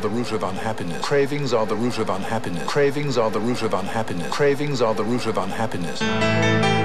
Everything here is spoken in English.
Are the root of unhappiness. Cravings are the root of unhappiness. Cravings are the root of unhappiness. Cravings are the root of unhappiness.